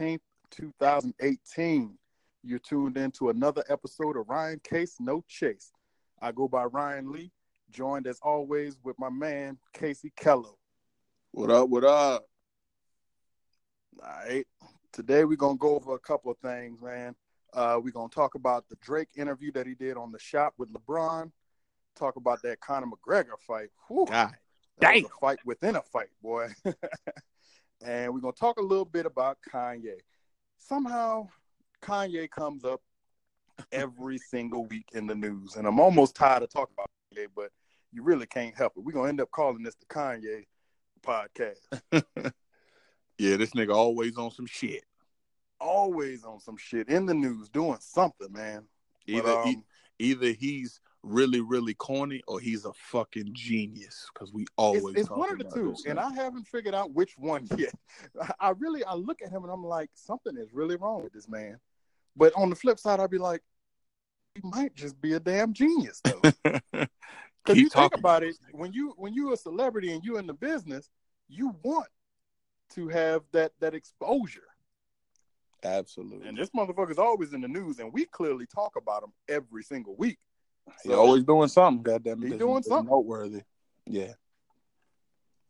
13th, 2018. You're tuned in to another episode of Ryan Case No Chase. I go by Ryan Lee, joined as always with my man Kasey Kello. What up? What up? All right. Today we're gonna go over a couple of things, man. Uh, we're gonna talk about the Drake interview that he did on the shop with LeBron. Talk about that Conor McGregor fight. Whew. God. That was Damn. a fight within a fight, boy. and we're gonna talk a little bit about Kanye. Somehow, Kanye comes up every single week in the news, and I'm almost tired of talking about Kanye, but you really can't help it. We're gonna end up calling this the Kanye podcast. Yeah, this nigga always on some shit. Always on some shit in the news, doing something, man. Either e- um, either he's really really corny or he's a fucking genius because we always it's, it's one of the two, and. I haven't figured out which one yet. I, really, I look at him and I'm like, something is really wrong with this man. But on the flip side, I'd be like, he might just be a damn genius, though. Because you think about it, when you when you're a celebrity and you're in the business, you want to have that that exposure. Absolutely. And this motherfucker's always in the news, and we clearly talk about him every single week. He always doing something. Goddamn, He doing something. noteworthy. Yeah.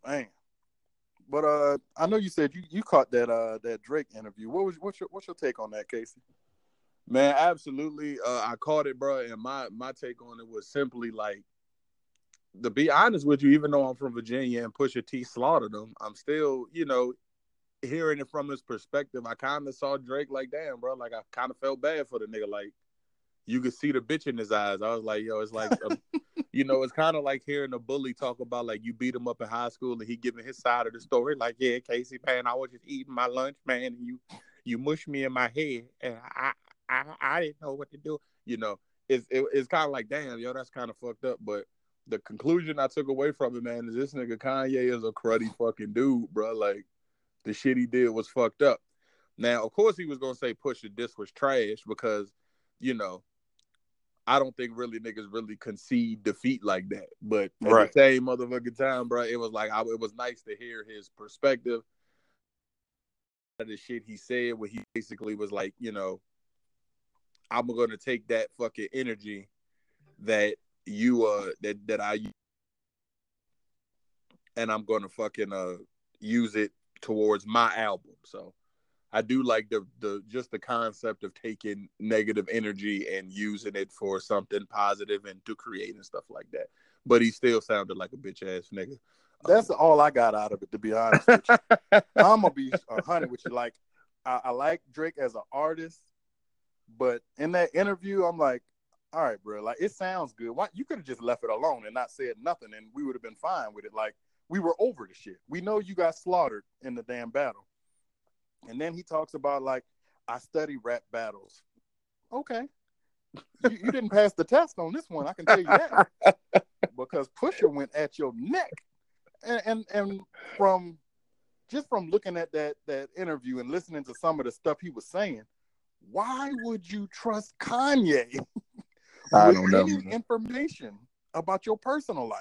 Man. But uh, I know you said you, you caught that uh that Drake interview. What was what's your what's your take on that, Kasey? Man, absolutely. Uh, I caught it, bro, and my my take on it was simply like, to be honest with you, even though I'm from Virginia and Pusha T slaughtered him, I'm still, you know, hearing it from his perspective. I kind of saw Drake like, damn, bro, like I kind of felt bad for the nigga. Like, you could see the bitch in his eyes. I was like, yo, it's like, a, you know, it's kind of like hearing a bully talk about like you beat him up in high school and he giving his side of the story. Like, yeah, Kasey, man, I was just eating my lunch, man, and you you mushed me in my head, and I I I didn't know what to do. You know, it's it, it's kind of like, damn, yo, that's kind of fucked up. But the conclusion I took away from it, man, is this nigga Kanye is a cruddy fucking dude, bro. Like the shit he did was fucked up. Now, of course, he was gonna say push Pusha this was trash because, you know, I don't think really niggas really concede defeat like that. But at Right. the same motherfucking time, bro, it was like I, it was nice to hear his perspective of the shit he said, where he basically was like, you know, I'm gonna take that fucking energy that you uh that that I and I'm gonna fucking uh use it towards my album. So I do like the the just the concept of taking negative energy and using it for something positive and to create and stuff like that. But he still sounded like a bitch ass nigga. That's all I got out of it, to be honest with you. I'm gonna be a hundred with you. Like, I, I like Drake as an artist, but in that interview, I'm like, all right, bro. Like, it sounds good. Why you could have just left it alone and not said nothing, and we would have been fine with it. Like, we were over the shit. We know you got slaughtered in the damn battle. And then he talks about like, I study rap battles. Okay. You, you didn't pass the test on this one, I can tell you that. because Pusha went at your neck. And, and and from just from looking at that that interview and listening to some of the stuff he was saying, why would you trust Kanye I don't know. information about your personal life?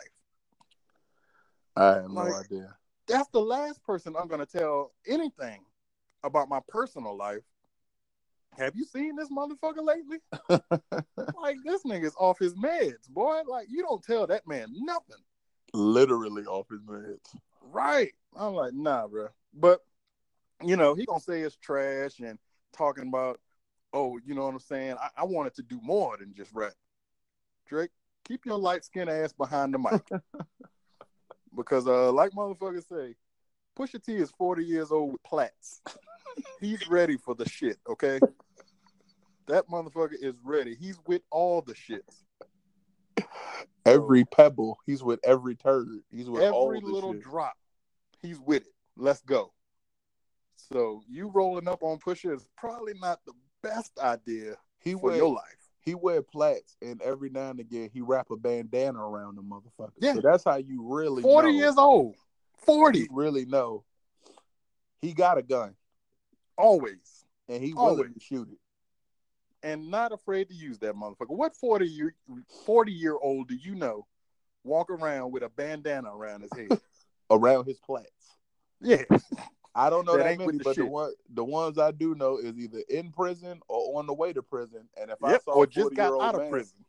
I have no idea. That's the last person I'm gonna tell anything about my personal life. Have you seen this motherfucker lately? like this nigga's off his meds, boy. Like you don't tell that man nothing. Literally off his meds. Right. I'm like, nah, bro. But you know, he gonna say it's trash and talking about, oh, you know what I'm saying? I, I wanted to do more than just rap. Drake, keep your light skinned ass behind the mic. because uh, like motherfuckers say, Pusha T is 40 years old with plaits. He's ready for the shit, okay? That motherfucker is ready. He's with all the shits. Every pebble, he's with every turd. He's with all Every little shit. drop, he's with it. Let's go. So you rolling up on Pusha is probably not the best idea He for wear your life. he wear plaits, and every now and again he wrap a bandana around the motherfucker. Yeah. so that's how you really 40 know, years old. 40. Really no. he got a gun, Always. and he Always. willing to shoot it. And not afraid to use that motherfucker. What 40 year 40 year old do you know walk around with a bandana around his head? around his plaits. yeah. I don't know That that, many, the but the one the ones I do know is either in prison or on the way to prison. And if I saw Or a just got 40-year-old out of man, prison.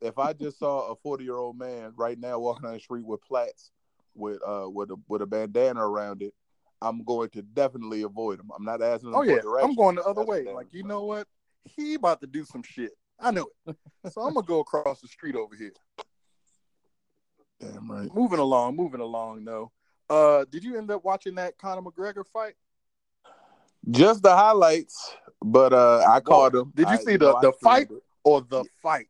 if I just saw a forty year old man right now walking down the street with plaits with uh with a with a bandana around it, I'm going to definitely avoid him. I'm not asking him Oh yeah. I'm going the other way. Like you know what? He about to do some shit. I know it. so I'm gonna go across the street over here. Damn right. Moving along, moving along. though. uh, did you end up watching that Conor McGregor fight? Just the highlights, but uh I caught him. Did you I- see the- the fight? it. Or the fight?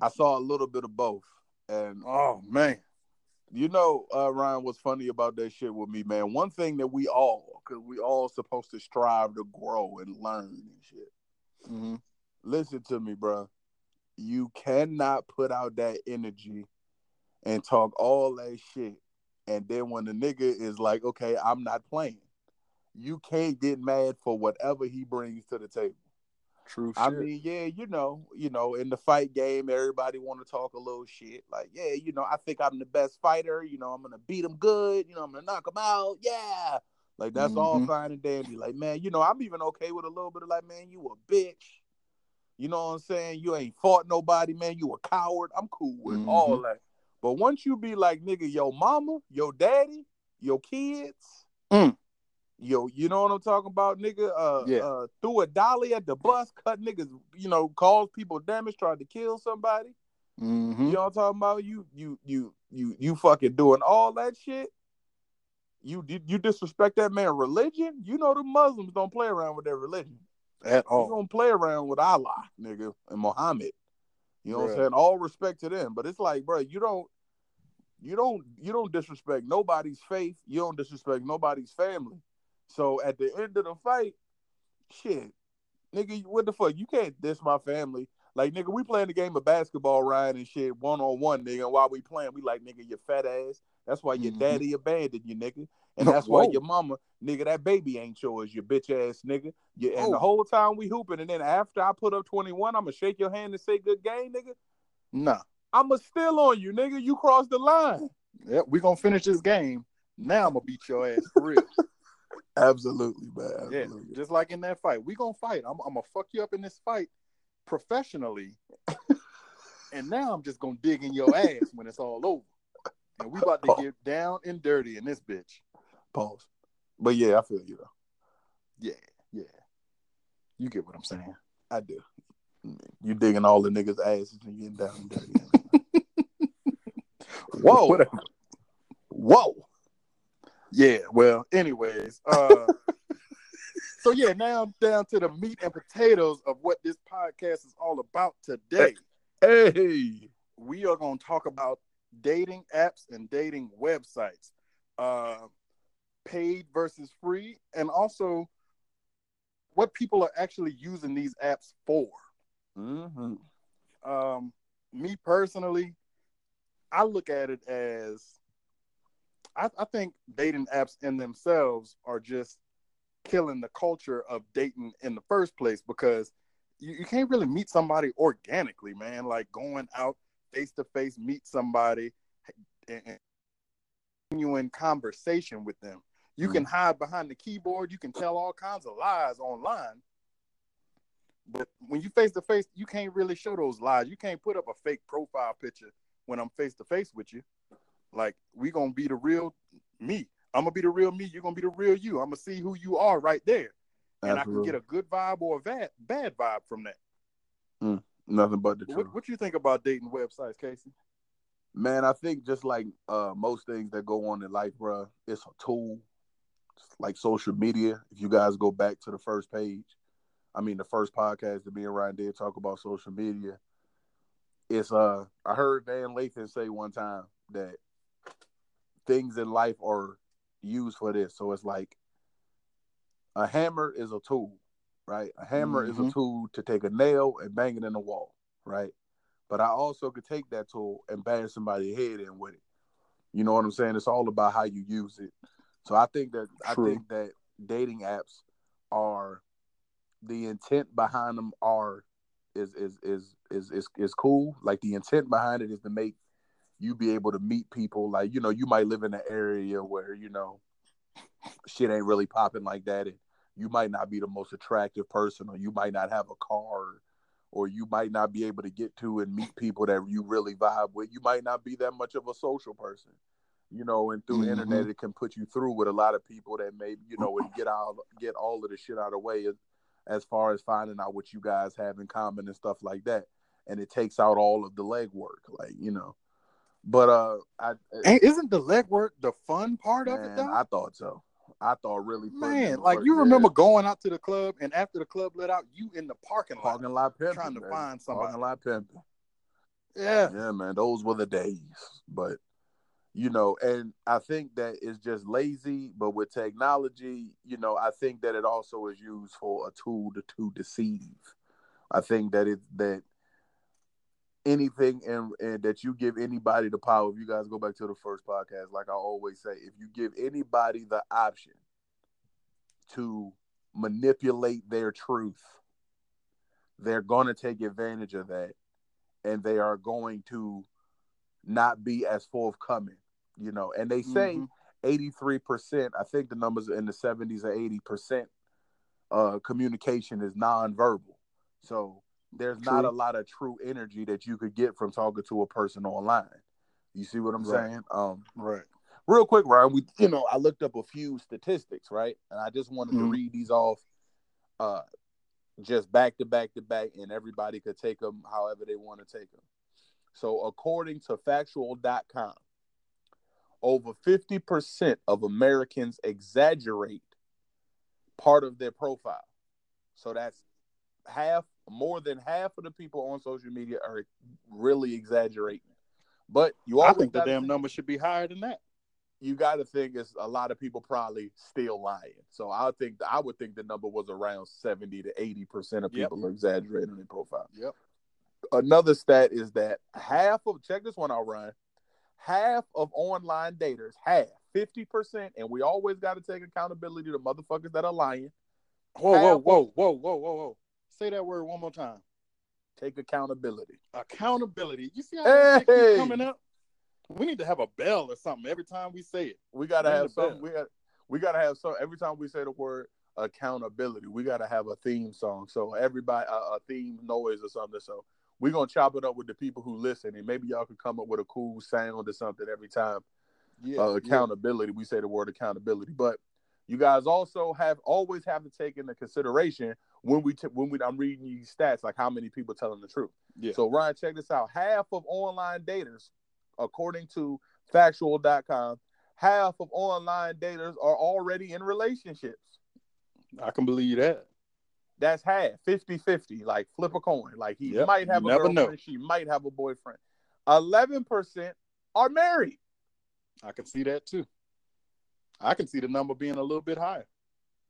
I saw a little bit of both, and Oh man, You know, uh, Ryan, what's funny about that shit with me, man? One thing that we all, because we all supposed to strive to grow and learn and shit. Mhm. Listen to me, bro. You cannot put out that energy and talk all that shit, and then when the nigga is like, "Okay, I'm not playing," you can't get mad for whatever he brings to the table. True shit. I mean, yeah, you know, you know, in the fight game, everybody want to talk a little shit. Like, yeah, you know, I think I'm the best fighter. You know, I'm gonna beat him good. You know, I'm gonna knock him out. Yeah, like that's all Mhm. fine and dandy. Like, man, you know, I'm even okay with a little bit of like, man, you a bitch. You know what I'm saying? You ain't fought nobody, man. You a coward. I'm cool with Mhm. all that. But once you be like, nigga, your mama, your daddy, your kids, Mm. Yo, you know what I'm talking about, nigga? Uh, Yeah. uh, threw a dolly at the bus, cut niggas, you know, caused people damage, tried to kill somebody. Mhm. You know what I'm talking about? You, you, you, you, you fucking doing all that shit. You, you, you disrespect that man religion. You know the Muslims don't play around with their religion. At You all. don't play around with Allah, nigga, and Muhammad. You know what I'm saying? All respect to them, but it's like, bro, you don't, you don't, you don't disrespect nobody's faith. You don't disrespect nobody's family. So at the end of the fight, shit, nigga, what the fuck? You can't diss my family. Like, nigga, we playing the game of basketball, Ryan, and shit, one on one, nigga. And while we playing, we like, nigga, you fat ass. That's why your Mhm. daddy abandoned you, nigga. And that's why your mama, nigga, that baby ain't yours, you bitch ass nigga. Yeah, and the whole time we hooping, and then after I put up 21, I'm gonna shake your hand and say good game, nigga. Nah. I'ma still on you, nigga. You crossed the line. Yep, we gonna finish this game. Now I'm gonna beat your ass for real. Absolutely, man. yeah, just like in that fight. We gonna fight. I'm, I'm gonna fuck you up in this fight professionally. and now I'm just gonna dig in your ass when it's all over. And we about to get down and dirty in this bitch. Pause. But yeah, I feel you though. Yeah, yeah. You get what I'm saying. I do. You digging all the niggas' asses and getting down and dirty. Whoa. Whatever. Whoa. Yeah, well, anyways, uh so yeah, now down to the meat and potatoes of what this podcast is all about today. Hey. we are going to talk about dating apps and dating websites, uh, paid versus free, and also what people are actually using these apps for. Mm-hmm. Um, me personally, I look at it as I, I think dating apps in themselves are just killing the culture of dating in the first place because you, you can't really meet somebody organically, man. Like going out face to face, meet somebody and, genuine conversation with them. You can mm-hmm. hide behind the keyboard, you can tell all kinds of lies online. But when you face to face, you can't really show those lies. You can't put up a fake profile picture when I'm face to face with you. Like we gonna be the real me. I'm gonna be the real me. You're gonna be the real you. I'm gonna see who you are right there, and I can get a good vibe or a bad bad vibe from that. nothing but the truth. What, what you think about dating websites, Kasey? Man, I think just like uh most things that go on in life, bro, it's a tool. like social media. If you guys go back to the first page, I mean the first podcast that me and Ryan did talk about social media. It's uh I heard Van Lathan say one time that things in life are used for this. So it's like a hammer is a tool, right? A hammer is a Mhm. tool to take a nail and bang it in the wall, right? But I also could take that tool and bang somebody's head in with it. You know what I'm saying? It's all about how you use it. So I think that I think that dating apps are the intent behind them are is is is is is is cool. Like the intent behind it is to make you be able to meet people. Like you know, you might live in an area where you know shit ain't really popping like that, and you might not be the most attractive person, or you might not have a car, or you might not be able to get to and meet people that you really vibe with. You might not be that much of a social person. You know, and through Mhm. internet, it can put you through with a lot of people that maybe you know and get out, get all of the shit out of the way as, as far as finding out what you guys have in common and stuff like that. And it takes out all of the legwork, like you know. But uh, I Ain't, isn't the legwork the fun part of it though? I thought so. I thought really Man, like you remember going out to the club and after the club let out, you in the parking lot. parking lot pimping, trying to man. find somebody. Parking lot pimping. Yeah. Yeah, man, those were the days. But you know, and I think that it's just lazy. But with technology, you know, I think that it also is used for a tool to, to deceive. I think that it that anything and, and that you give anybody the power. If you guys go back to the first podcast, like I always say, if you give anybody the option to manipulate their truth, they're going to take advantage of that, and they are going to not be as forthcoming. You know, and they say Mhm. 83%, I think the numbers in the 70s are 80% uh communication is nonverbal. So there's not a lot of true energy that you could get from talking to a person online. You see what I'm Right. saying? Um Right. real quick, Ryan, we you know, I looked up a few statistics, right? And I just wanted to Mhm. read these off uh just back to back to back and everybody could take them however they want to take them. So according to factual.com, over 50% of Americans exaggerate part of their profile. So that's half, more than half of the people on social media are really exaggerating. But you always think the damn think- number should be higher than that. you got to think it's a lot of people probably still lying. So I think I would think the number was around seventy to eighty percent of Yep. people are exaggerating their profile. Yep. Another stat is that half of check this one out, Ryan. Half of online daters, half fifty percent, and we always got to take accountability to motherfuckers that are lying. Whoa, Half whoa, whoa, whoa, whoa, whoa, whoa. Say that word one more time. Take accountability. Accountability. You see how Hey! keep coming up? We need to have a bell or something every time we say it. We gotta Ring have the some. We got. We gotta have some. Every time we say the word accountability, we gotta have a theme song. So everybody, a, a theme noise or something. So we're gonna chop it up with the people who listen, and maybe y'all can come up with a cool sound or something every time. Yeah. uh, accountability. We say the word accountability, but you guys also have always have to take into consideration when we t- when we I'm reading these stats, like how many people telling the truth. Yeah. So Ryan, check this out. Half of online daters, according to factual.com, half of online daters are already in relationships. I can believe that. That's half, 50-50, like flip a coin. Like he Yep, might have you a never girlfriend, know. she might have a boyfriend. 11% are married. I can see that too. I can see the number being a little bit higher.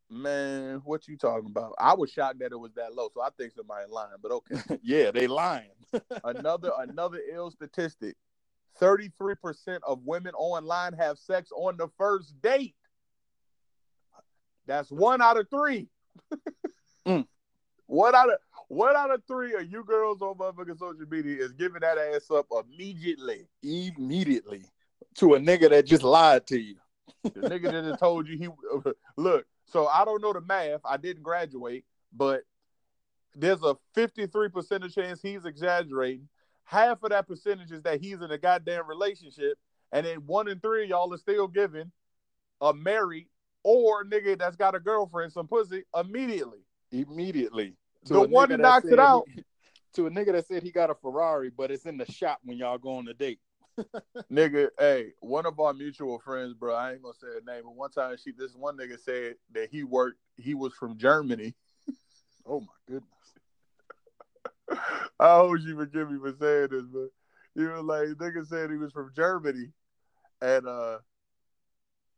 Man, what you talking about? I was shocked that it was that low, so I think somebody lying. But okay, yeah, they lying. another another ill statistic: thirty-three percent of women online have sex on the first date. That's one out of three. Mm. One out of one out of three of you girls on motherfucking social media is giving that ass up immediately. Immediately to a nigga that just lied to you. The nigga that just told you he look. So I don't know the math. I didn't graduate, but there's a 53% chance he's exaggerating. Half of that percentage is that he's in a goddamn relationship, and then one in three of y'all are still giving a married or nigga that's got a girlfriend some pussy immediately. Immediately. The one that knocks it out. he- to a nigga that said he got a Ferrari, but it's in the shop when y'all go on a date. Nigga, hey, one of our mutual friends, bro. I ain't gonna say her name, but one time she, this one nigga said that he worked. He was from Germany. Oh my goodness. I hope you forgive me for saying this, but he was like, nigga said he was from Germany, and uh,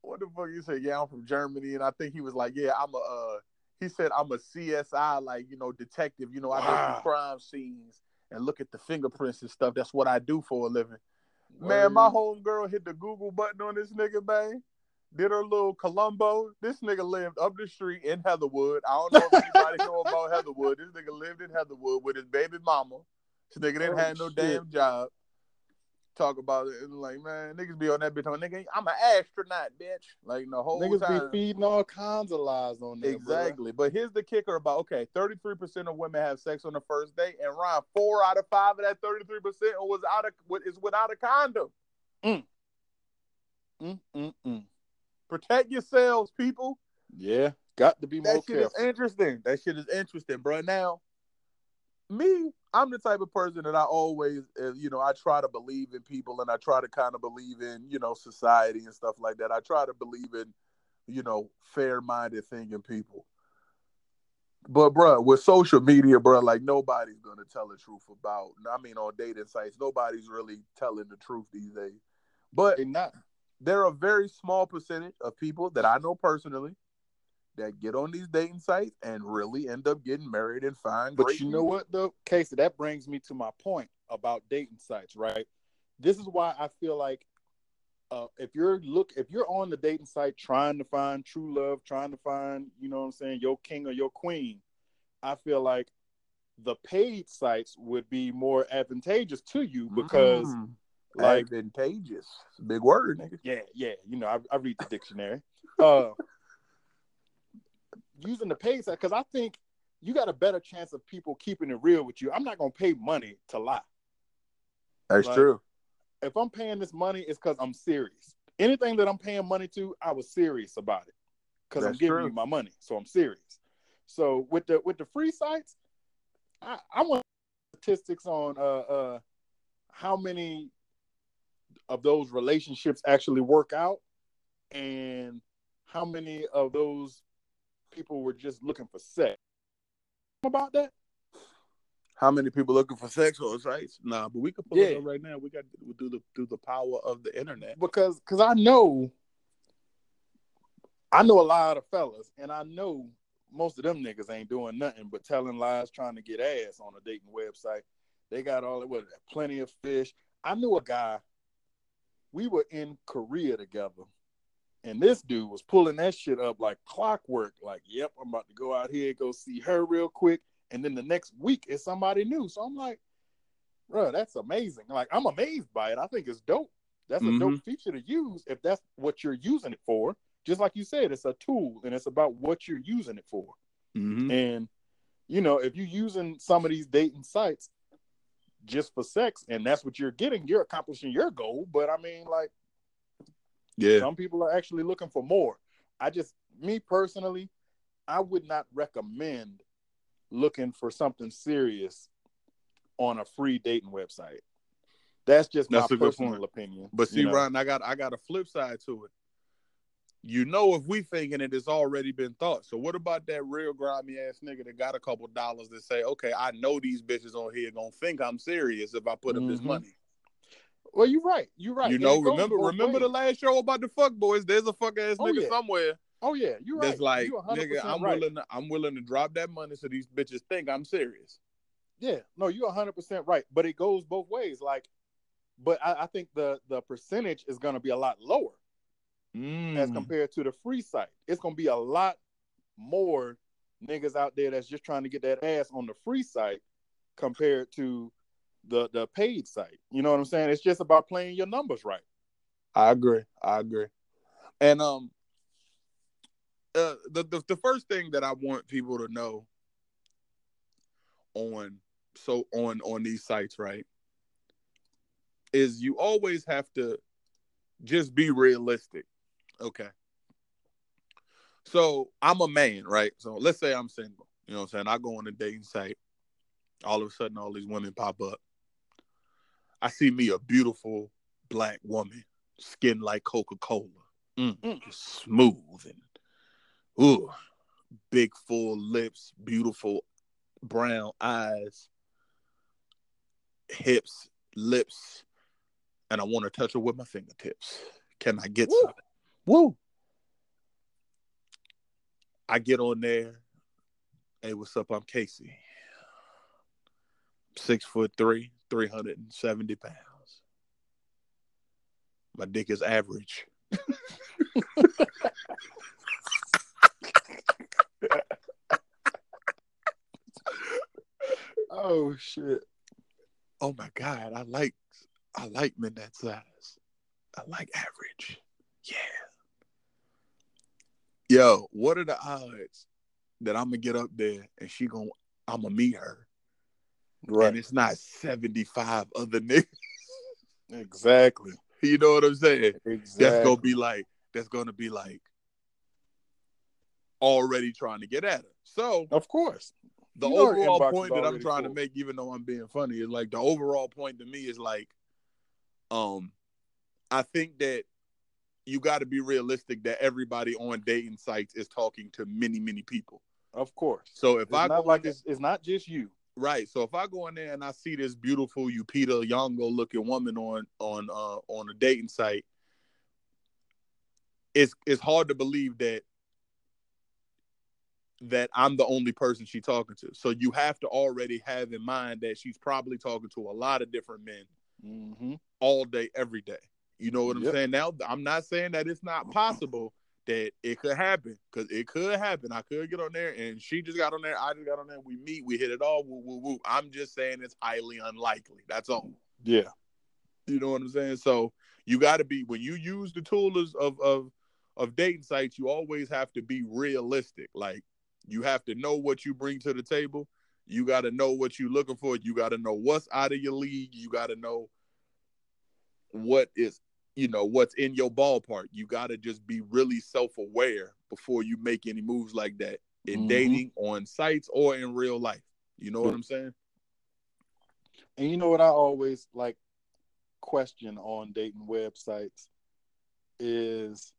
what the fuck you say? Yeah, I'm from Germany, and I think he was like, yeah, I'm a. Uh, he said I'm a CSI, like you know, detective. You know, I go Wow. through crime scenes and look at the fingerprints and stuff. That's what I do for a living. Man, my homegirl hit the Google button on this nigga, man. Did her little Columbo. This nigga lived up the street in Heatherwood. I don't know if anybody know about Heatherwood. This nigga lived in Heatherwood with his baby mama. This nigga didn't Oh, have no shit. damn job. Talk about it and like, man, niggas be on that bitch. on nigga, I'm an astronaut, bitch. Like the whole Niggas time. be feeding all kinds of lies on bruh. Exactly. But here's the kicker about okay, 33% of women have sex on the first date, and Ryan, four out of five of that 33% was out of is without a condom. Mm, mm, mm. Protect yourselves, people. Yeah, got to be more That shit careful. is interesting. That shit is interesting, bro. Now, me, I'm the type of person that I always, uh, you know, I try to believe in people and I try to kind of believe in, you know, society and stuff like that. I try to believe in, you know, fair-minded thinking people. But bro, with social media, bro, like nobody's gonna tell the truth about. I mean, on dating sites, nobody's really telling the truth these days. But not. there are a very small percentage of people that I know personally that get on these dating sites and really end up getting married and find But great you know people. what though, Kasey? That brings me to my point about dating sites, right? This is why I feel like uh, if you're look if you're on the dating site trying to find true love, trying to find, you know what I'm saying, your king or your queen, I feel like the paid sites would be more advantageous to you because Mm, like advantageous. Big word, nigga. yeah, yeah, you know, I, I read the dictionary. Uh using the paid site because I think you got a better chance of people keeping it real with you. I'm not gonna pay money to lie. That's Like- true. if I'm paying this money, it's because I'm serious. Anything that I'm paying money to, I was serious about it because I'm giving true. you my money, so I'm serious. So with the with the free sites, I, I want statistics on uh uh how many of those relationships actually work out, and how many of those people were just looking for sex. About that? How many people looking for sex on sites? Nah, but we can pull Yeah. it up right now. We got to do the do the power of the internet. because because I know I know a lot of fellas, and I know most of them niggas ain't doing nothing but telling lies, trying to get ass on a dating website. They got all it what plenty of fish. I knew a guy. We were in Korea together, and this dude was pulling that shit up like clockwork. Like, yep, I'm about to go out here go see her real quick, and then the next week it's somebody new. So I'm like, bro, that's amazing. Like, I'm amazed by it. I think it's dope. That's a dope feature to use if that's what you're using it for. Just like you said, it's a tool and it's about what you're using it for. Mm-hmm. And you know, if you're using some of these dating sites just for sex and that's what you're getting, you're accomplishing your goal. But I mean, like Yeah. some people are actually looking for more. I just me personally, I would not recommend looking for something serious on a free dating website. That's just That's my personal opinion. But see, you know? Ron, I got I got a flip side to it. You know, if we thinking it, it's already been thought. So what about that real grimy ass nigga that got a couple dollars that say, okay, I know these bitches on here gonna think I'm serious if I put up this Mhm. money. Well, you're right. You're right. You know, remember remember the last show about the fuck boys? There's a fuck ass Oh, nigga yeah. somewhere Oh yeah, you're right. that's like, you 100% nigga, I'm right. willing to, I'm willing to drop that money so these bitches think I'm serious. Yeah, no, you're 100 percent right. But it goes both ways. Like, but I, I think the the percentage is going to be a lot lower Mm. as compared to the free site. It's going to be a lot more niggas out there that's just trying to get that ass on the free site compared to the the paid site. You know what I'm saying? It's just about playing your numbers right. I agree. I agree. And um uh the, the the first thing that I want people to know on so on on these sites, right? Is you always have to just be realistic. Okay. So I'm a man, right? So let's say I'm single. You know what I'm saying? I go on a dating site. All of a sudden all these women pop up. I see me a beautiful black woman, skin like Coca Cola, mm, Mm. smooth and ooh, big full lips, beautiful brown eyes, hips, lips, and I want to touch her with my fingertips. Can I get Woo. some? Woo! I get on there. Hey, what's up? I'm Kasey. Six foot three, 370 pounds. My dick is average. Oh shit. Oh my God. I like I like men that size. I like average. Yeah. Yo, what are the odds that I'm gonna get up there and she gonna I'm gonna meet her Right. and it's not 75 other niggas. Exactly. You know what I'm saying? Exactly. That's gonna be like that's gonna be like already trying to get at her. So Of course. the You overall point that I'm trying to make, even though I'm being funny, is like the overall point to me is like, um, I think that you got to be realistic that everybody on dating sites is talking to many, many people. Of course. So if It's I not like it's, it's not just you. Right, so if I go in there and I see this beautiful Lupita Nyong'o looking woman on on uh on a dating site, it's it's hard to believe that that I'm the only person she's talking to. So you have to already have in mind that she's probably talking to a lot of different men Mm-hmm. all day, every day. You know what I'm Yep. saying? Now, I'm not saying that it's not possible that it could happen because it could happen. I could get on there and she just got on there. I just got on there. We meet, we hit it all. Woo, woo, woo. I'm just saying it's highly unlikely. That's all. Yeah. You know what I'm saying? So you got to be when you use the tools of of of dating sites. You always have to be realistic. Like you have to know what you bring to the table. You got to know what you're looking for. You got to know what's out of your league. You got to know what is you know what's in your ballpark. You got to just be really self aware before you make any moves like that in Mhm. dating on sites or in real life. You know what I'm saying? And you know what I always like question on dating websites is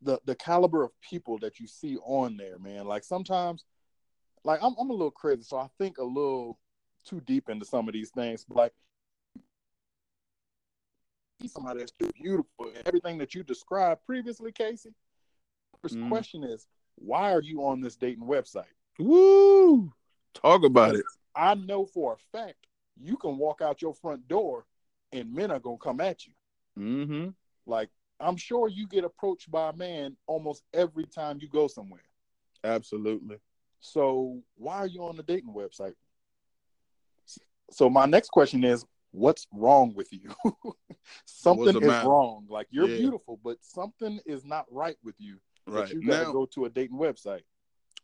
the the caliber of people that you see on there, man. Like sometimes like I'm I'm a little crazy, so I think a little too deep into some of these things. But like see somebody that's too beautiful and everything that you described previously, Kasey. First Mhm. question is, why are you on this dating website? Woo! Talk about it. I know for a fact you can walk out your front door and men are gonna come at you. Mm-hmm. Like I'm sure you get approached by a man almost every time you go somewhere. Absolutely. So why are you on the dating website? So my next question is, what's wrong with you? something is matter? wrong. Like you're Yeah. beautiful, but something is not right with you. Right you gotta now, go to a dating website.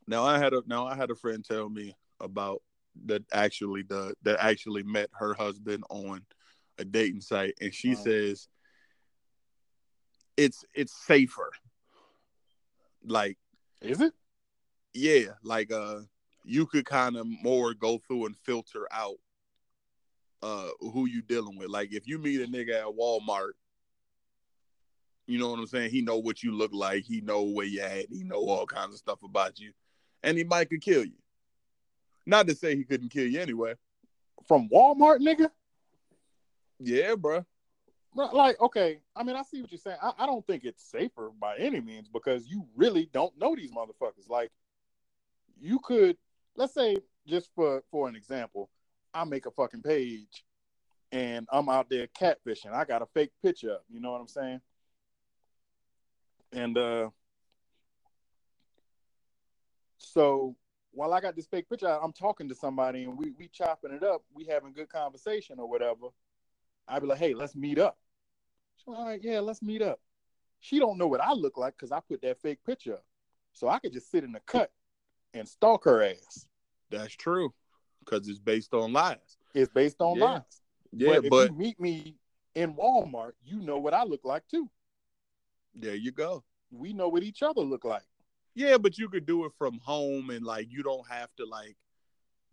now I had a now I had a friend tell me about that actually the that actually met her husband on a dating site, and she Wow. says it's it's safer. Like Is it? yeah, like uh, you could kind of more go through and filter out uh who you dealing with. Like if you meet a nigga at Walmart, you know what I'm saying? He know what you look like. He know where you at. He know all kinds of stuff about you, and he might could kill you. Not to say he couldn't kill you anyway. From Walmart, nigga? Yeah, bro. Like, okay, I mean, I see what you're saying. I, I don't think it's safer by any means because you really don't know these motherfuckers. Like, you could, let's say, just for for an example, I make a fucking page and I'm out there catfishing. I got a fake picture. You know what I'm saying? And uh, so while I got this fake picture, I'm talking to somebody and we we chopping it up. We having good conversation or whatever. I'd be like, hey, let's meet up. She's like, all right, yeah, let's meet up. She don't know what I look like because I put that fake picture up. So I could just sit in the cut and stalk her ass. That's true. Because it's based on lies. It's based on Yeah. lies. Yeah, but if you meet me in Walmart, you know what I look like too. there you go. We know what each other look like. Yeah, but you could do it from home and like you don't have to like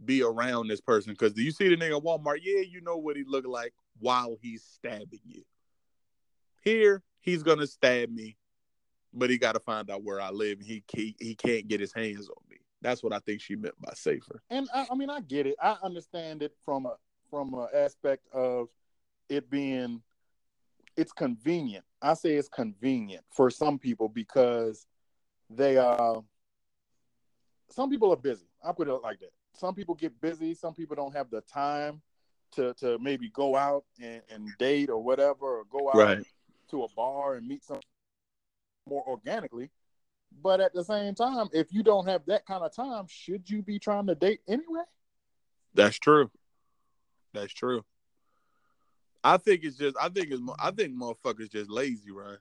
be around this person because do you see the nigga at Walmart? Yeah, you know what he look like, while he's stabbing you. Here, he's gonna stab me, but he got to find out where I live. He, he he can't get his hands on me. That's what I think she meant by safer. And I, I mean, I get it. I understand it from a from an aspect of it being it's convenient. I say it's convenient for some people because they uh some people are busy. I put it like that. Some people get busy. Some people don't have the time to to maybe go out and, and date or whatever, or go out Right. to a bar and meet some more organically. But at the same time, if you don't have that kind of time, should you be trying to date anyway? That's true. That's true. I think it's just. I think it's. I think motherfuckers just lazy, Ryan.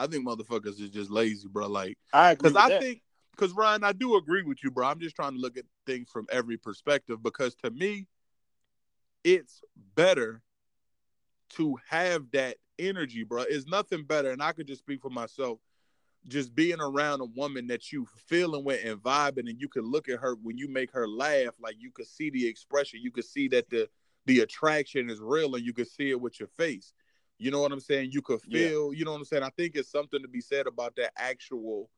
I think motherfuckers is just lazy, bro. Like, I because I that. think, because Ryan, I do agree with you, bro. I'm just trying to look at things from every perspective. Because to me, it's better to have that energy, bro. It's nothing better, and I could just speak for myself. Just being around a woman that you feeling with and vibing, and you can look at her when you make her laugh, like you could see the expression, you could see that the the attraction is real, and you could see it with your face. You know what I'm saying? You could Yeah. feel, you know what I'm saying? I think it's something to be said about that actual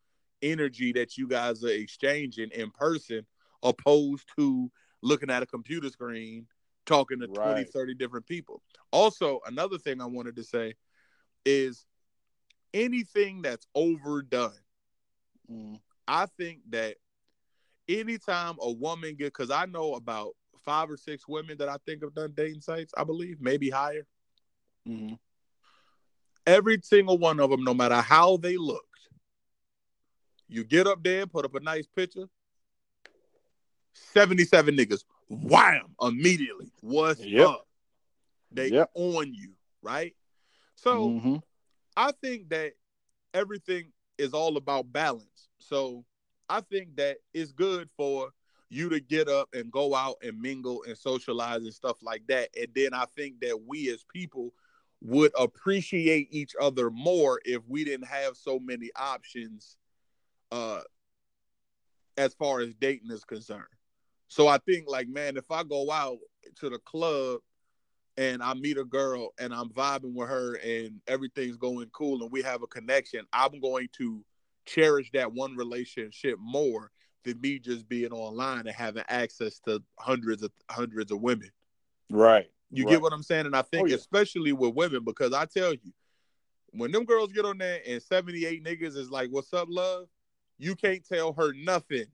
energy that you guys are exchanging in person, opposed to looking at a computer screen talking to 20, 30 different people. Also, another thing I wanted to say is anything that's overdone. Mm, I think that anytime a woman get, because I know about five or six women that I think have done dating sites, I believe, maybe higher. mhm. Every single one of them, no matter how they looked, you get up there, put up a nice picture. 77 niggas, wham, immediately. What's Yep. up? They Yep. on you, right? So Mhm. I think that everything is all about balance. So I think that it's good for you to get up and go out and mingle and socialize and stuff like that. And then I think that we as people would appreciate each other more if we didn't have so many options uh as far as dating is concerned. So I think like man, if I go out to the club and I meet a girl and I'm vibing with her and everything's going cool and we have a connection, I'm going to cherish that one relationship more than me just being online and having access to hundreds of hundreds of women. Right. You Right. get what I'm saying? And I think Oh, yeah. especially with women, because I tell you, when them girls get on there and 78 niggas is like, What's up, love? You can't tell her nothing.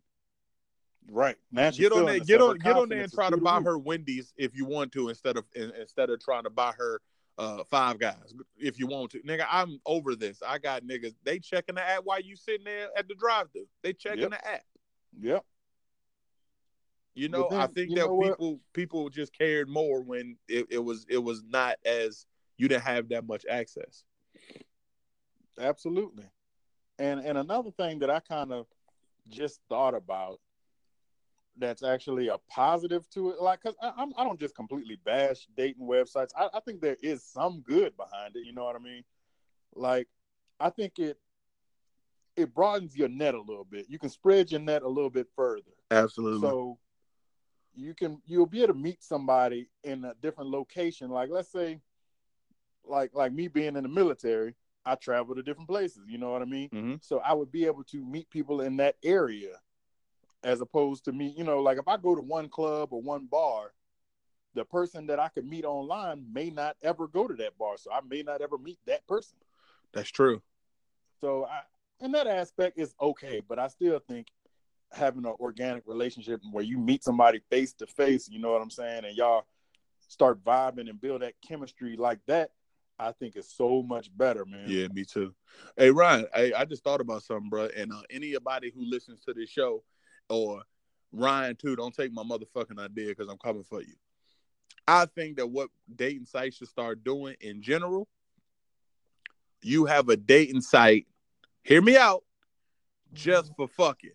Right. Now get on there, get on, get on there and try to buy her Wendy's if you want to, instead of instead of trying to buy her uh five guys if you want to. Nigga, I'm over this. I got niggas. They checking the app while you sitting there at the drive-thru. They checking Yep. the app. Yep. You know, I think that know what? people people just cared more when it, it was it was not as you didn't have that much access. Absolutely. And and another thing that I kind of just thought about that's actually a positive to it, like, cause I, I'm I don't just completely bash dating websites. I, I think there is some good behind it. You know what I mean? Like, I think it it broadens your net a little bit. You can spread your net a little bit further. Absolutely. So you can you'll be able to meet somebody in a different location. Like let's say, like like me being in the military, I travel to different places. You know what I mean? Mhm. So I would be able to meet people in that area, as opposed to me. You know, like if I go to one club or one bar, the person that I could meet online may not ever go to that bar, so I may not ever meet that person. That's true. So I, in that aspect, is okay, but I still think having an organic relationship where you meet somebody face to face, you know what I'm saying, and y'all start vibing and build that chemistry like that, I think is so much better, man. Yeah, me too. Hey Ryan, I, I just thought about something, bro. And uh, anybody who listens to this show, or Ryan too, don't take my motherfucking idea because I'm coming for you. I think that what dating sites should start doing in general, you have a dating site. Hear me out. Just for fucking.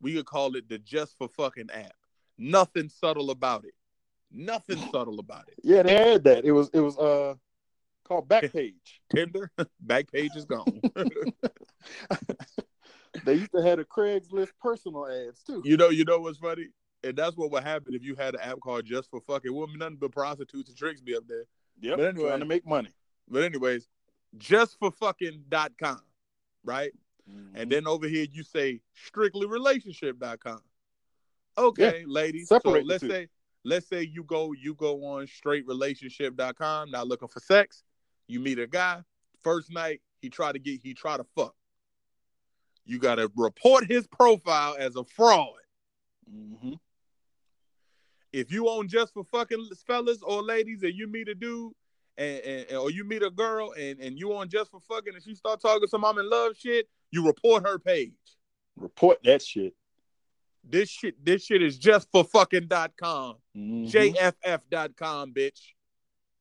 We could call it the just for fucking app. Nothing subtle about it. Nothing subtle about it. Yeah, they had that. It was it was uh called Backpage. Tinder, Backpage is gone. they used to have a Craigslist personal ads too. You know, you know what's funny? and that's what would happen if you had an app called Just for Fucking. Wouldn't be nothing but prostitutes and tricks be up there. Yep. But anyway- trying to make money. But anyways, justforfucking.com, right? Mm-hmm. And then over here you say strictlyrelationship.com. Okay, ladies. So Separate the let's say let's say you go you go on straightrelationship.com, not looking for sex. You meet a guy, first night, he try to get he try to fuck. You gotta report his profile as a fraud. Mhm. If you own just for fucking fellas or ladies and you meet a dude and, and or you meet a girl and, and you on just for fucking and she start talking some I'm in love shit, you report her page. Report that shit. This shit, this shit is just for fucking.com. Mhm. JFF.com, bitch.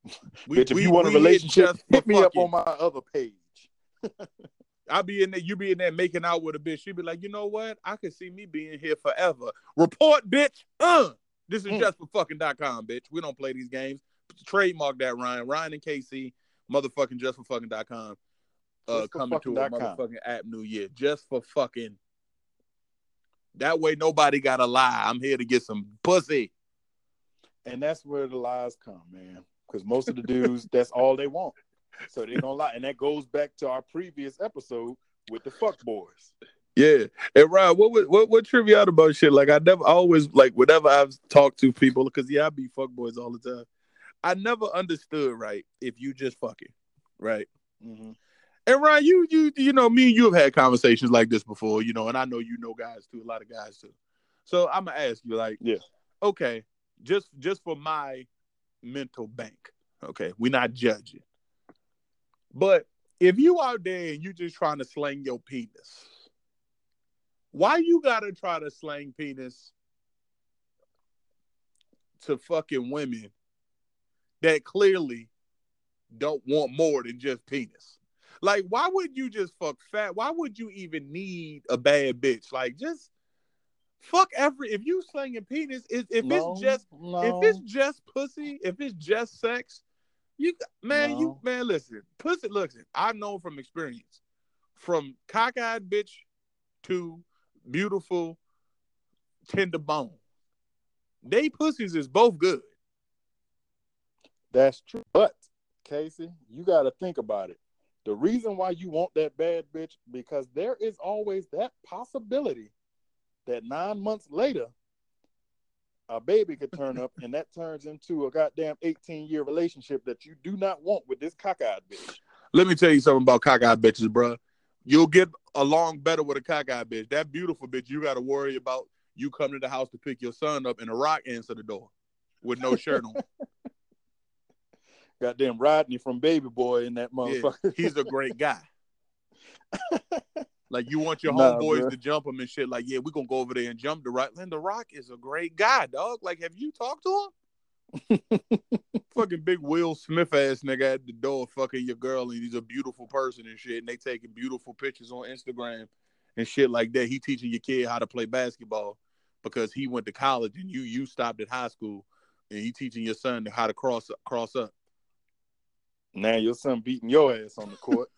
We- Bitch, if we- you want a we hit relationship, hit me up on my other page. I'll be in there, you be in there making out with a bitch. She'd be like, you know what? I could see me being here forever. Report, bitch. Uh, this is Mm. just for fucking.com, bitch. We don't play these games. Trademark that, Ryan. Ryan and Kasey, motherfucking just for fucking.com. Uh, Just coming to a com. motherfucking app new year. Just for fucking. That way nobody gotta lie. I'm here to get some pussy. And that's where the lies come, man. Because most of the dudes, that's all they want. So they don't lie. And that goes back to our previous episode with the fuck boys. Yeah, and Ryan, what would- what what trivia out about shit? Like I never, I always like whenever I've talked to people, because yeah, I be fuck boys all the time. I never understood right if you just fucking right. Mhm. And Ryan, you you you know me and you have had conversations like this before, you know, and I know you know guys too, a lot of guys too. So I'm gonna ask you, like, Yeah. okay, just just for my mental bank, okay, we're not judging, but if you out there and you just trying to slang your penis, why you gotta try to slang penis to fucking women that clearly don't want more than just penis? Like, why would you just fuck fat? Why would you even need a bad bitch? Like, just fuck every. If you slanging penis, if, if No, it's just no. if it's just pussy, if it's just sex, you man, you man, listen, pussy. Listen, I know from experience, from cockeyed bitch to beautiful tender bone, they pussies is both good. That's true. But Kasey, you got to think about it. The reason why you want that bad bitch because there is always that possibility that nine months later a baby could turn up and that turns into a goddamn 18 year relationship that you do not want with this cockeyed bitch. Let me tell you something about cockeyed bitches, bruh. You'll get along better with a cockeyed bitch. That beautiful bitch, you got to worry about you coming to the house to pick your son up and a rock answer the door with no shirt on. Goddamn Rodney from Baby Boy in that Yeah, motherfucker. he's a great guy. like you want your Nah, homeboys bruh. to jump him and shit. Like, yeah, we're gonna go over there and jump the rock. And the rock is a great guy, dog. Like, have you talked to him? fucking big Will Smith ass nigga at the door, fucking your girl, and he's a beautiful person and shit. And they taking beautiful pictures on Instagram and shit like that. He teaching your kid how to play basketball because he went to college and you you stopped at high school, and he teaching your son how to cross cross up. now your son beating your ass on the court,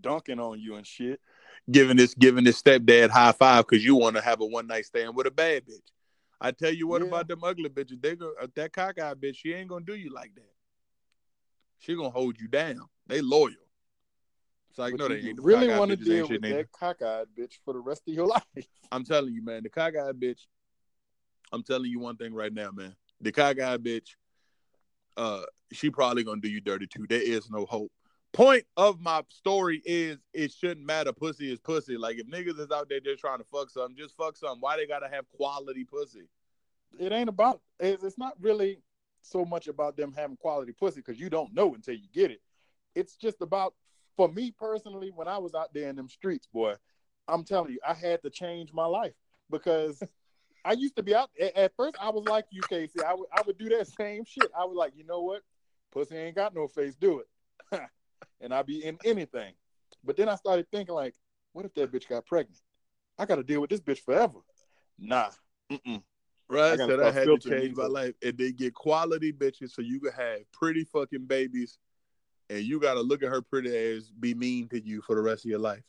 dunking on you and shit. Giving this giving this stepdad high five because you want to have a one night stand with a bad bitch. I tell you what Yeah. about them ugly bitches. They go uh, that cockeyed bitch. She ain't gonna do you like that. She gonna hold you down. They loyal. It's like But no, they you ain't. Really want to deal with neither. that cockeyed bitch for the rest of your life. I'm telling you, man. The cockeyed bitch. I'm telling you one thing right now, man. The cockeyed bitch. Uh, she probably gonna do you dirty too. There is no hope. Point of my story is it shouldn't matter. Pussy is pussy. Like if niggas is out there just trying to fuck something, just fuck something. Why they gotta have quality pussy? it ain't about it's, not really so much about them having quality pussy because you don't know until you get it it's just about for me personally when i was out there in them streets boy i'm telling you i had to change my life because i used to be out at first i was like you kasey I would, I would do that same shit i was like you know what pussy ain't got no face do it and i'd be in anything but then i started thinking like what if that bitch got pregnant i gotta deal with this bitch forever nah Mm-mm. Right. I that start had to change my life. And they get quality bitches so you can have pretty fucking babies and you gotta look at her pretty ass be mean to you for the rest of your life.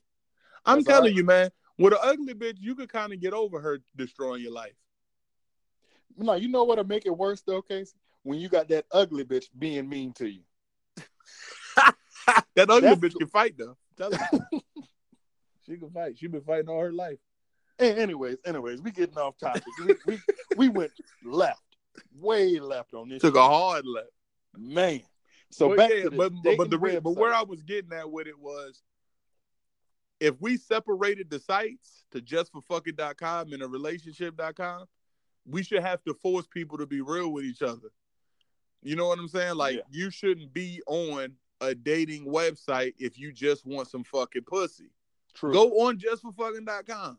I'm That's telling right. you, man, with an ugly bitch, you could kind of get over her destroying your life. No, you know what'll make it worse though, Kasey? When you got that ugly bitch being mean to you. that ugly That's- bitch can fight though. Tell her. she can fight. She been fighting all her life. And anyways, anyways, we getting off topic. we, we we went left, way left on this. Took a hard left. man. So but back yeah, to the but, but, but the dating but where I was getting at with it was if we separated the sites to just for justforfucking.com and a relationship.com, we should have to force people to be real with each other. You know what I'm saying? Like Yeah. you shouldn't be on a dating website if you just want some fucking pussy. True, Go on justforfucking.com.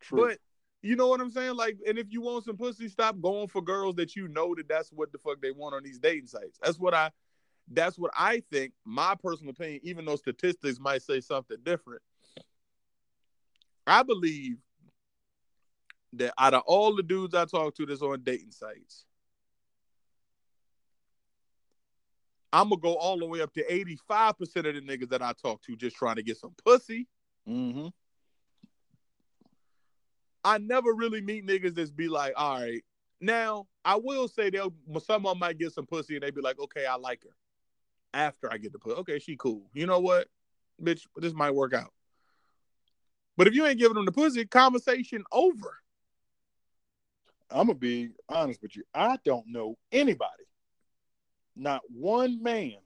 true. But you know what I'm saying? Like, and if you want some pussy, stop going for girls that you know that that's what the fuck they want on these dating sites. That's what I, that's what I think. My personal opinion, even though statistics might say something different, I believe that out of all the dudes I talk to that's on dating sites, I'm gonna go all the way up to 85% of the niggas that I talk to just trying to get some pussy. mm-hmm. I never really meet niggas that's be like, all right. Now, I will say they'll some of them might get some pussy and they be like, okay, I like her. After I get the pussy. Okay, she cool. You know what? Bitch, this might work out. But if you ain't giving them the pussy, conversation over. I'm gonna be honest with you. I don't know anybody, not one man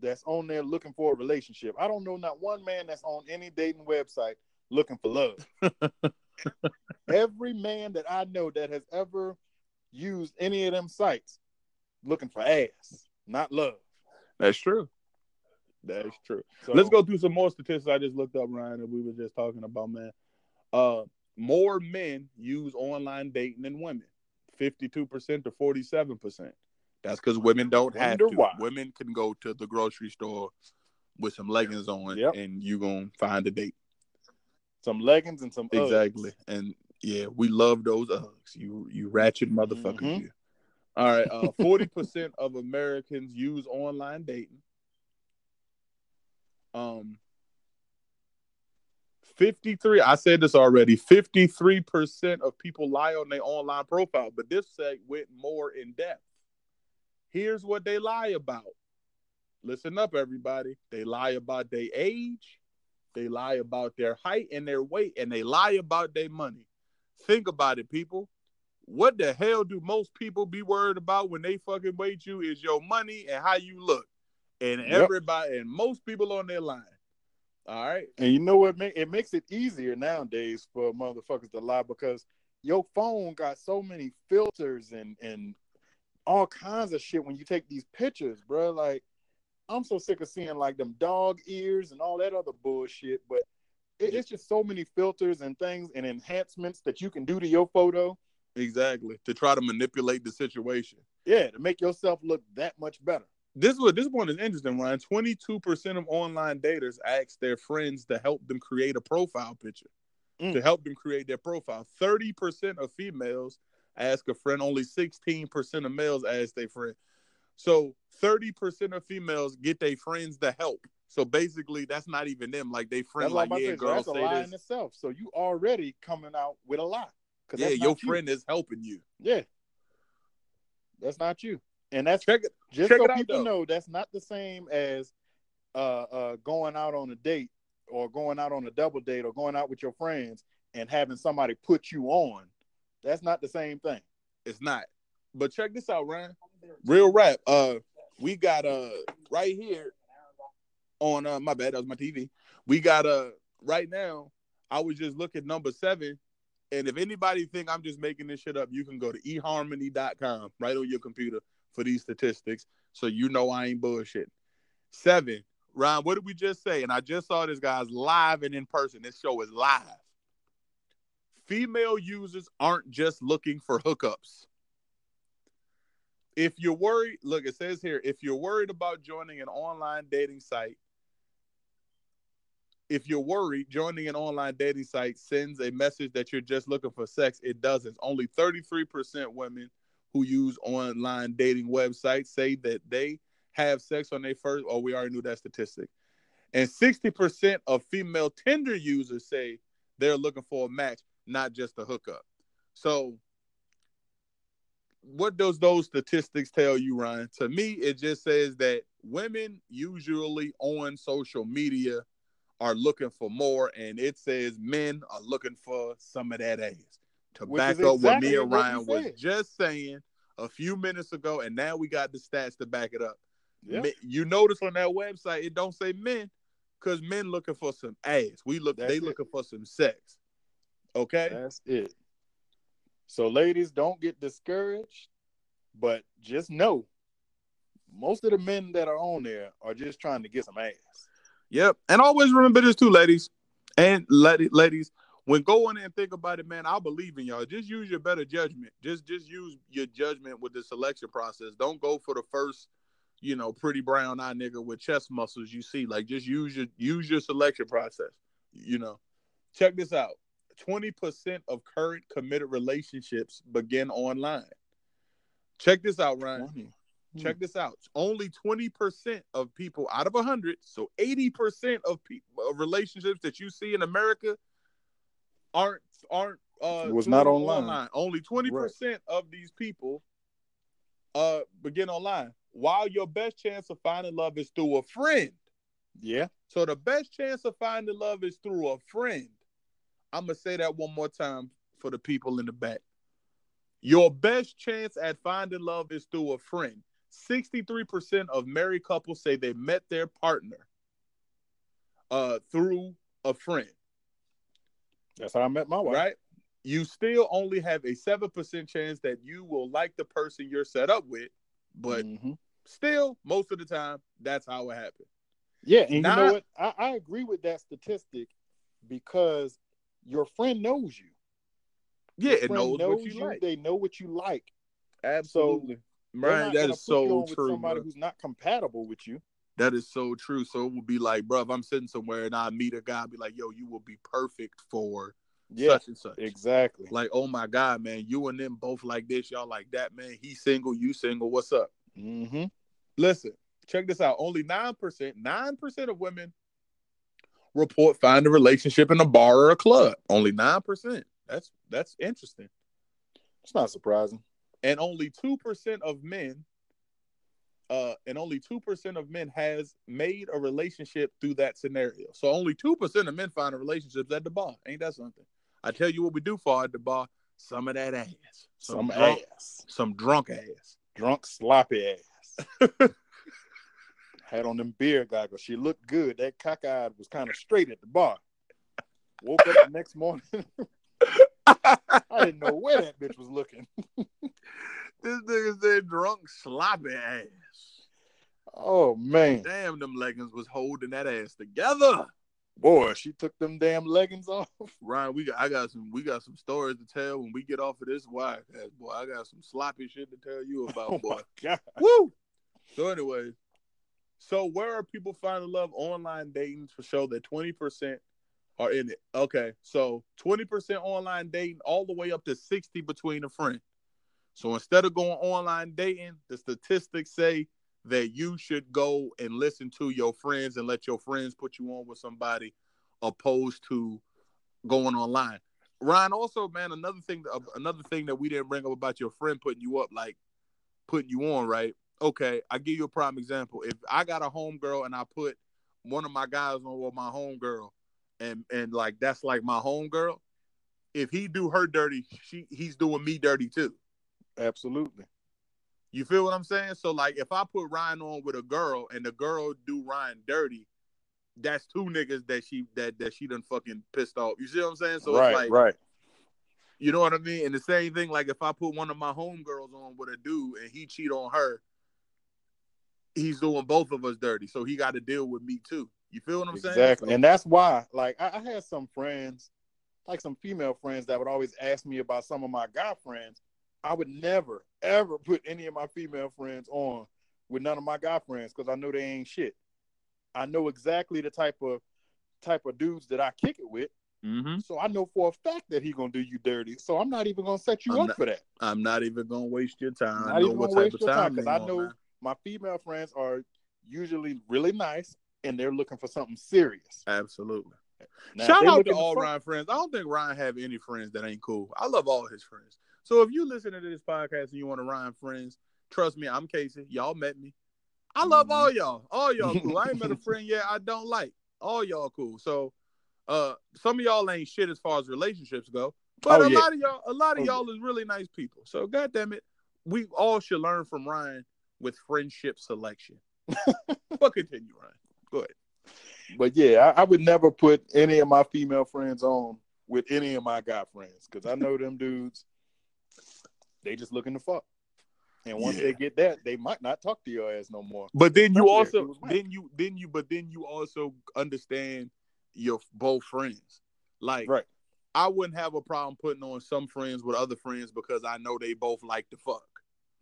that's on there looking for a relationship. I don't know not one man that's on any dating website looking for love. Every man that I know that has ever used any of them sites looking for ass, not love. That's true. That's true. So, Let's go through some more statistics I just looked up, Ryan, that we were just talking about, man. Uh more men use online dating than women. 52% to 47%. That's because women don't have to. why. Women can go to the grocery store with some leggings on Yep. and you gonna find a date. Some leggings and some Uggs. Exactly. And yeah, we love those Uggs. You you ratchet motherfuckers. Mhm. You. All right. Uh, Forty percent of Americans use online dating. Um. 53 i said this already 53% of people lie on their online profile but this seg went more in depth here's what they lie about. Listen up everybody. They lie about their age. They lie about their height and their weight and they lie about their money. Think about it people. What the hell do most people be worried about when they fucking wait you is your money and how you look. And Yep. everybody and most people on their line. All right? And you know what? It makes it easier nowadays for motherfuckers to lie because your phone got so many filters and and all kinds of shit when you take these pictures, bro. Like, I'm so sick of seeing like them dog ears and all that other bullshit. But it, it's just so many filters and things and enhancements that you can do to your photo. Exactly. To try to manipulate the situation. Yeah, to make yourself look that much better. This was this one is interesting, Ryan. Twenty-two percent of online daters ask their friends to help them create a profile picture. Mm. To help them create their profile. Thirty percent of females ask a friend. Only sixteen percent of males ask their friend. So thirty percent of females get their friends to help. So basically, that's not even them. Like they friend, That's like yeah. So girl, that's a lie this. in itself. So you already coming out with a lie. Yeah, your you. friend is helping you. Yeah. That's not you. And that's Check it. just check so it people know that's not the same as uh uh going out on a date or going out on a double date or going out with your friends and having somebody put you on. That's not the same thing. It's not. But check this out, Ryan. Real rap. Uh, we got uh right here on uh my bad, that was my TV. We got uh right now. I was just looking number seven, and if anybody think I'm just making this shit up, you can go to eharmony.com right on your computer for these statistics, so you know I ain't bullshit. Seven, Ryan. What did we just say? And I just saw this guy's live and in person. This show is live. Female users aren't just looking for hookups if you're worried, look, it says here, if you're worried about joining an online dating site, if you're worried, joining an online dating site sends a message that you're just looking for sex. It doesn't. Only 33% women who use online dating websites say that they have sex on their first, oh, we already knew that statistic. And 60% of female Tinder users say they're looking for a match, not just a hookup. So what does those statistics tell you, Ryan? To me, it just says that women usually on social media are looking for more, and it says men are looking for some of that ass. To Which back up what me and Ryan was just saying a few minutes ago, and now we got the stats to back it up. Yeah. You notice on that website it don't say men, because men looking for some ass. We look, That's they it. looking for some sex. Okay. That's it. So, ladies, don't get discouraged, but just know most of the men that are on there are just trying to get some ass. Yep. And always remember this too, ladies. And ladies, when going and think about it, man, I believe in y'all. Just use your better judgment. Just just use your judgment with the selection process. Don't go for the first, you know, pretty brown eye nigga with chest muscles you see. Like just use your use your selection process. You know. Check this out. 20% of current committed relationships begin online. Check this out, Ryan. Funny. Check this out. Only 20% of people out of 100, so 80% of people of relationships that you see in America aren't aren't uh Was not online. Only 20% of these people uh begin online. While your best chance of finding love is through a friend. Yeah. So the best chance of finding love is through a friend. I'm gonna say that one more time for the people in the back. Your best chance at finding love is through a friend. 63% of married couples say they met their partner uh through a friend, That's how I met my wife. right? You still only have a 7% chance that you will like the person you're set up with, but Mhm. still most of the time that's how it happens. yeah, and Now- you know what? I, I agree with that statistic because your friend knows you. Yeah, Your it friend knows, what you, like. They know what you like. Absolutely. Not that is you so true. Somebody bro. who's not compatible with you. That is so true. So it will be like, bro, if I'm sitting somewhere and I meet a guy, I'll be like, yo, you will be perfect for Yeah, such and such. exactly. Like, oh my God, man, you and them both like this, y'all like that, man. He single, you single. What's up? hmm Listen, check this out. Only 9%, 9% of women report find a relationship in a bar or a club. Only 9%. That's that's interesting. It's not surprising. and only 2% of men uh and only 2% of men has made a relationship through that scenario so only 2% of men find a relationships at the bar ain't that something i tell you what we do for at the bar some of that ass Some drunk, ass, some drunk ass drunk sloppy ass. Had on them beer goggles. She looked good. That cockeyed was kind of straight at the bar. Woke up the next morning. I didn't know where that bitch was looking. this nigga said drunk sloppy ass Oh man, damn them leggings was holding that ass together boy, she took them damn leggings off. Ryan, we got I got some we got some stories to tell when we get off of this wire, boy. I got some sloppy shit to tell you about, Oh boy. god. Woo! So, anyways, so where are people finding love? Online dating for show that 20% are in it. Okay, so 20% online dating, all the way up to 60 between a friend. So instead of going online dating, the statistics say that you should go and listen to your friends and let your friends put you on with somebody opposed to going online. Ryan, also, man, another thing, another thing that we didn't bring up about your friend putting you up, like putting you on, right? Okay, I give you a prime example. If I got a homegirl and I put one of my guys on with my homegirl, and and like that's like my homegirl, if he do her dirty, she he's doing me dirty too. Absolutely. You feel what I'm saying? So like if I put Ryan on with a girl and the girl do Ryan dirty, that's two niggas that she that that she done fucking pissed off. You see what I'm saying? So right, it's like right. you know what I mean? And the same thing, like if I put one of my homegirls on with a dude and he cheat on her, he's doing both of us dirty. So he got to deal with me too. You feel what I'm saying? Exactly. So- And that's why, like, I, I had some friends, like some female friends, that would always ask me about some of my guy friends. I would never, ever put any of my female friends on with none of my guy friends because I know they ain't shit. I know exactly the type of type of dudes that I kick it with. Mhm. So I know for a fact that he gonna do you dirty. So I'm not even gonna set you I'm up not- for that. I'm not even gonna waste your time. Not I know even what gonna type waste of your time time because I know man. My female friends are usually really nice and they're looking for something serious. Absolutely. Now, Shout out to all Ryan friends. I don't think Ryan have any friends that ain't cool. I love all his friends. So if you listen to this podcast and you want to Ryan friends, trust me, I'm Kasey. Y'all met me. I love Mhm. all y'all. All y'all cool. I ain't met a friend yet I don't like. All y'all cool. So uh some of y'all ain't shit as far as relationships go. But Oh, a yeah. lot of y'all, a lot of Oh, y'all is really nice people. So goddamn it, we all should learn from Ryan with friendship selection. but continue, Ryan. Go ahead. But yeah, I, I would never put any of my female friends on with any of my guy friends because I know them dudes. They just looking to fuck, and once Yeah. they get that, they might not talk to your ass no more. But then you Especially if it also then you then you but then you also understand your both friends. Like Right? I wouldn't have a problem putting on some friends with other friends because I know they both like to fuck.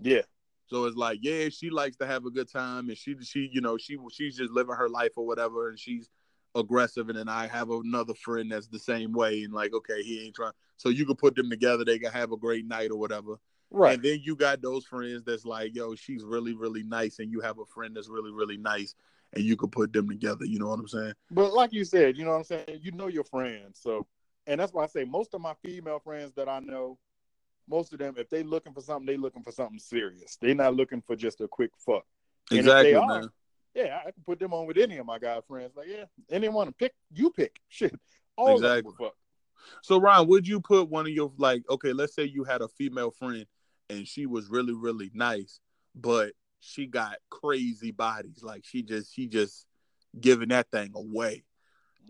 Yeah. So it's like, yeah, she likes to have a good time, and she she you know she she's just living her life or whatever, and she's aggressive, and then I have another friend that's the same way, and like, okay, he ain't trying. So you could put them together, they can have a great night or whatever. Right. And then you got those friends that's like, yo, she's really really nice, and you have a friend that's really really nice, and you could put them together. You know what I'm saying? But like you said, you know what I'm saying? You know your friends. So and that's why I say most of my female friends that I know, most of them, if they looking for something, they looking for something serious. They're not looking for just a quick fuck. Exactly, are, man. Yeah, I can put them on with any of my guy friends. Like, yeah, anyone to pick, you pick. Shit. All Exactly. fuck. So Ryan, would you put one of your like okay, let's say you had a female friend and she was really really nice, but she got crazy bodies, like she just she just giving that thing away.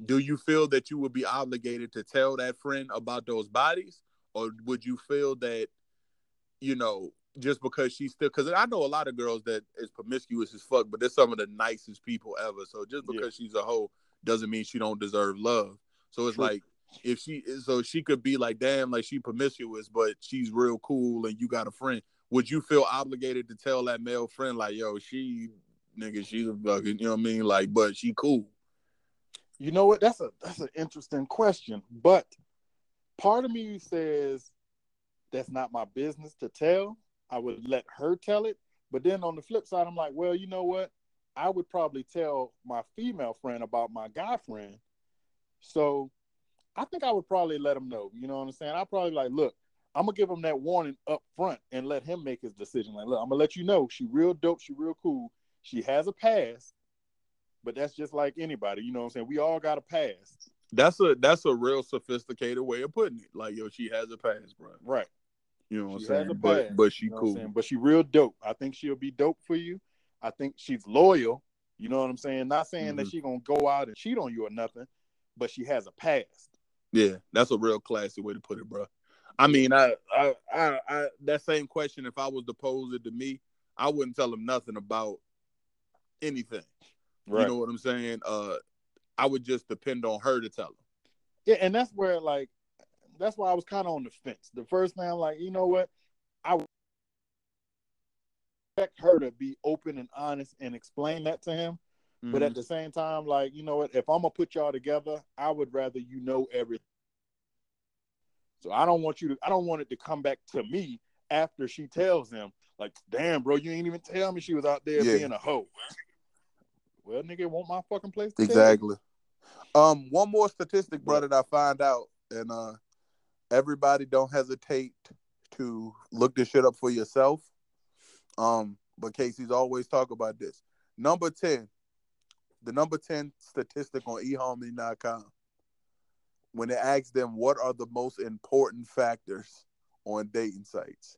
Do you feel that you would be obligated to tell that friend about those bodies, or would you feel that you know just because she's still because I know a lot of girls that is promiscuous as fuck, but they're some of the nicest people ever. So just Yeah. because she's a hoe doesn't mean she don't deserve love. So it's True. like if she so she could be like damn like she promiscuous but she's real cool and you got a friend would you feel obligated to tell that male friend like yo she nigga she's a fucking you know what i mean like but she cool You know what? That's a that's an interesting question. But part of me says that's not my business to tell. I would let her tell it. But then on the flip side, I'm like, well, you know what? I would probably tell my female friend about my guy friend. So I think I would probably let him know. You know what I'm saying? I'd probably like, look, I'm gonna give him that warning up front and let him make his decision. Like, look, I'm gonna let you know she real dope, she real cool. She has a past, but that's just like anybody. You know what I'm saying? We all got a past. That's a that's a real sophisticated way of putting it like yo she has a pass bro Right. you know what i'm saying but but she You know cool? But she real dope. I think she'll be dope for you. I think she's loyal. You know what I'm saying? Not saying that Mhm. she gonna go out and cheat on you or nothing, but she has a past. Yeah, that's a real classy way to put it, bro. I mean, I, I, I, I that same question. If I was to pose it to me, I wouldn't tell him nothing about anything. Right. You know what I'm saying? Uh, I would just depend on her to tell him. Yeah, and that's where like that's why I was kind of on the fence. The first thing I'm like, you know what? I expect her to be open and honest and explain that to him. But Mhm. at the same time, like, you know what? If I'm gonna put y'all together, I would rather you know everything. So I don't want you to I don't want it to come back to me after she tells him, like, damn, bro, you ain't even tell me she was out there Yeah. being a hoe. Well, nigga, want my fucking place to. Exactly. Um, one more statistic, brother, that I find out, and uh, everybody don't hesitate to look this shit up for yourself. Um, but Kasey's always talk about this. Number ten, the number ten statistic on eHarmony.com. When they ask them what are the most important factors on dating sites,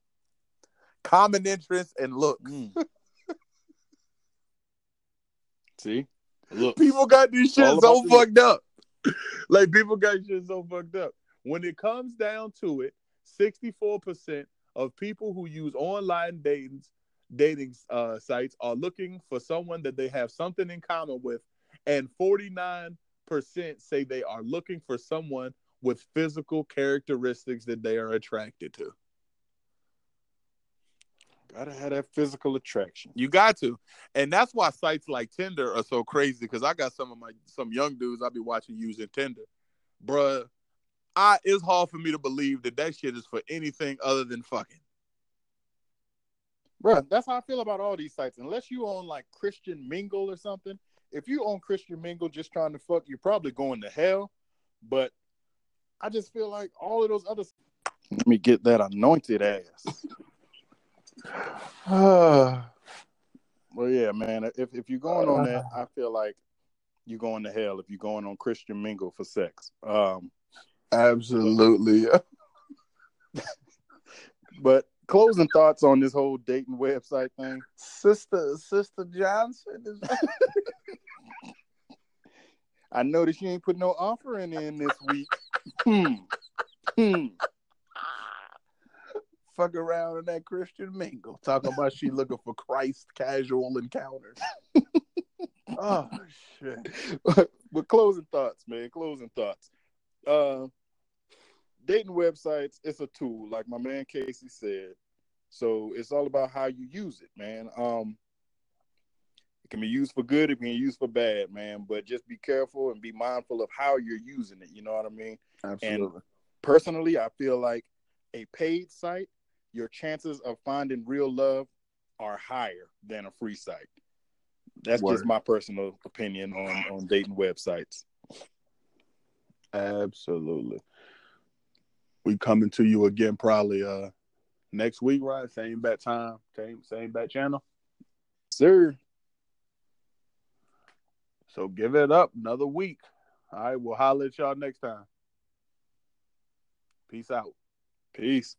common interest and looks. Mm. See? Look. people got this shit so fucked up. like people got shit so fucked up. When it comes down to it, 64% of people who use online dating dating uh, sites are looking for someone that they have something in common with, and 49% say they are looking for someone with physical characteristics that they are attracted to. Gotta have that physical attraction. You got to, and that's why sites like Tinder are so crazy. Because I got some of my some young dudes I be watching using Tinder, bruh. I it's hard for me to believe that that shit is for anything other than fucking. Bro, that's how I feel about all these sites. Unless you own like Christian Mingle or something. If you own Christian Mingle just trying to fuck, you're probably going to hell. But I just feel like all of those other Let me get that anointed ass. Well, yeah, man. If if you're going on that, I feel like you're going to hell if you're going on Christian Mingle for sex. Um, absolutely. but closing thoughts on this whole dating website thing. Sister Sister Johnson is I noticed you ain't put no offering in this week. Hmm. Hmm. Fuck around in that Christian mingle. Talking about she looking for Christ casual encounters. oh shit. but closing thoughts, man. Closing thoughts. Uh, dating websites, it's a tool, like my man Kasey said. So it's all about how you use it, man. Um, it can be used for good, it can be used for bad, man. But just be careful and be mindful of how you're using it. You know what I mean? Absolutely. Personally, I feel like a paid site, your chances of finding real love are higher than a free site. That's just my personal opinion on on dating websites. Absolutely. We coming to you again probably uh next week, right? Same bat time, same same bat channel. Sir, So give it up another week. All right, we'll holler at y'all next time. Peace out. peace.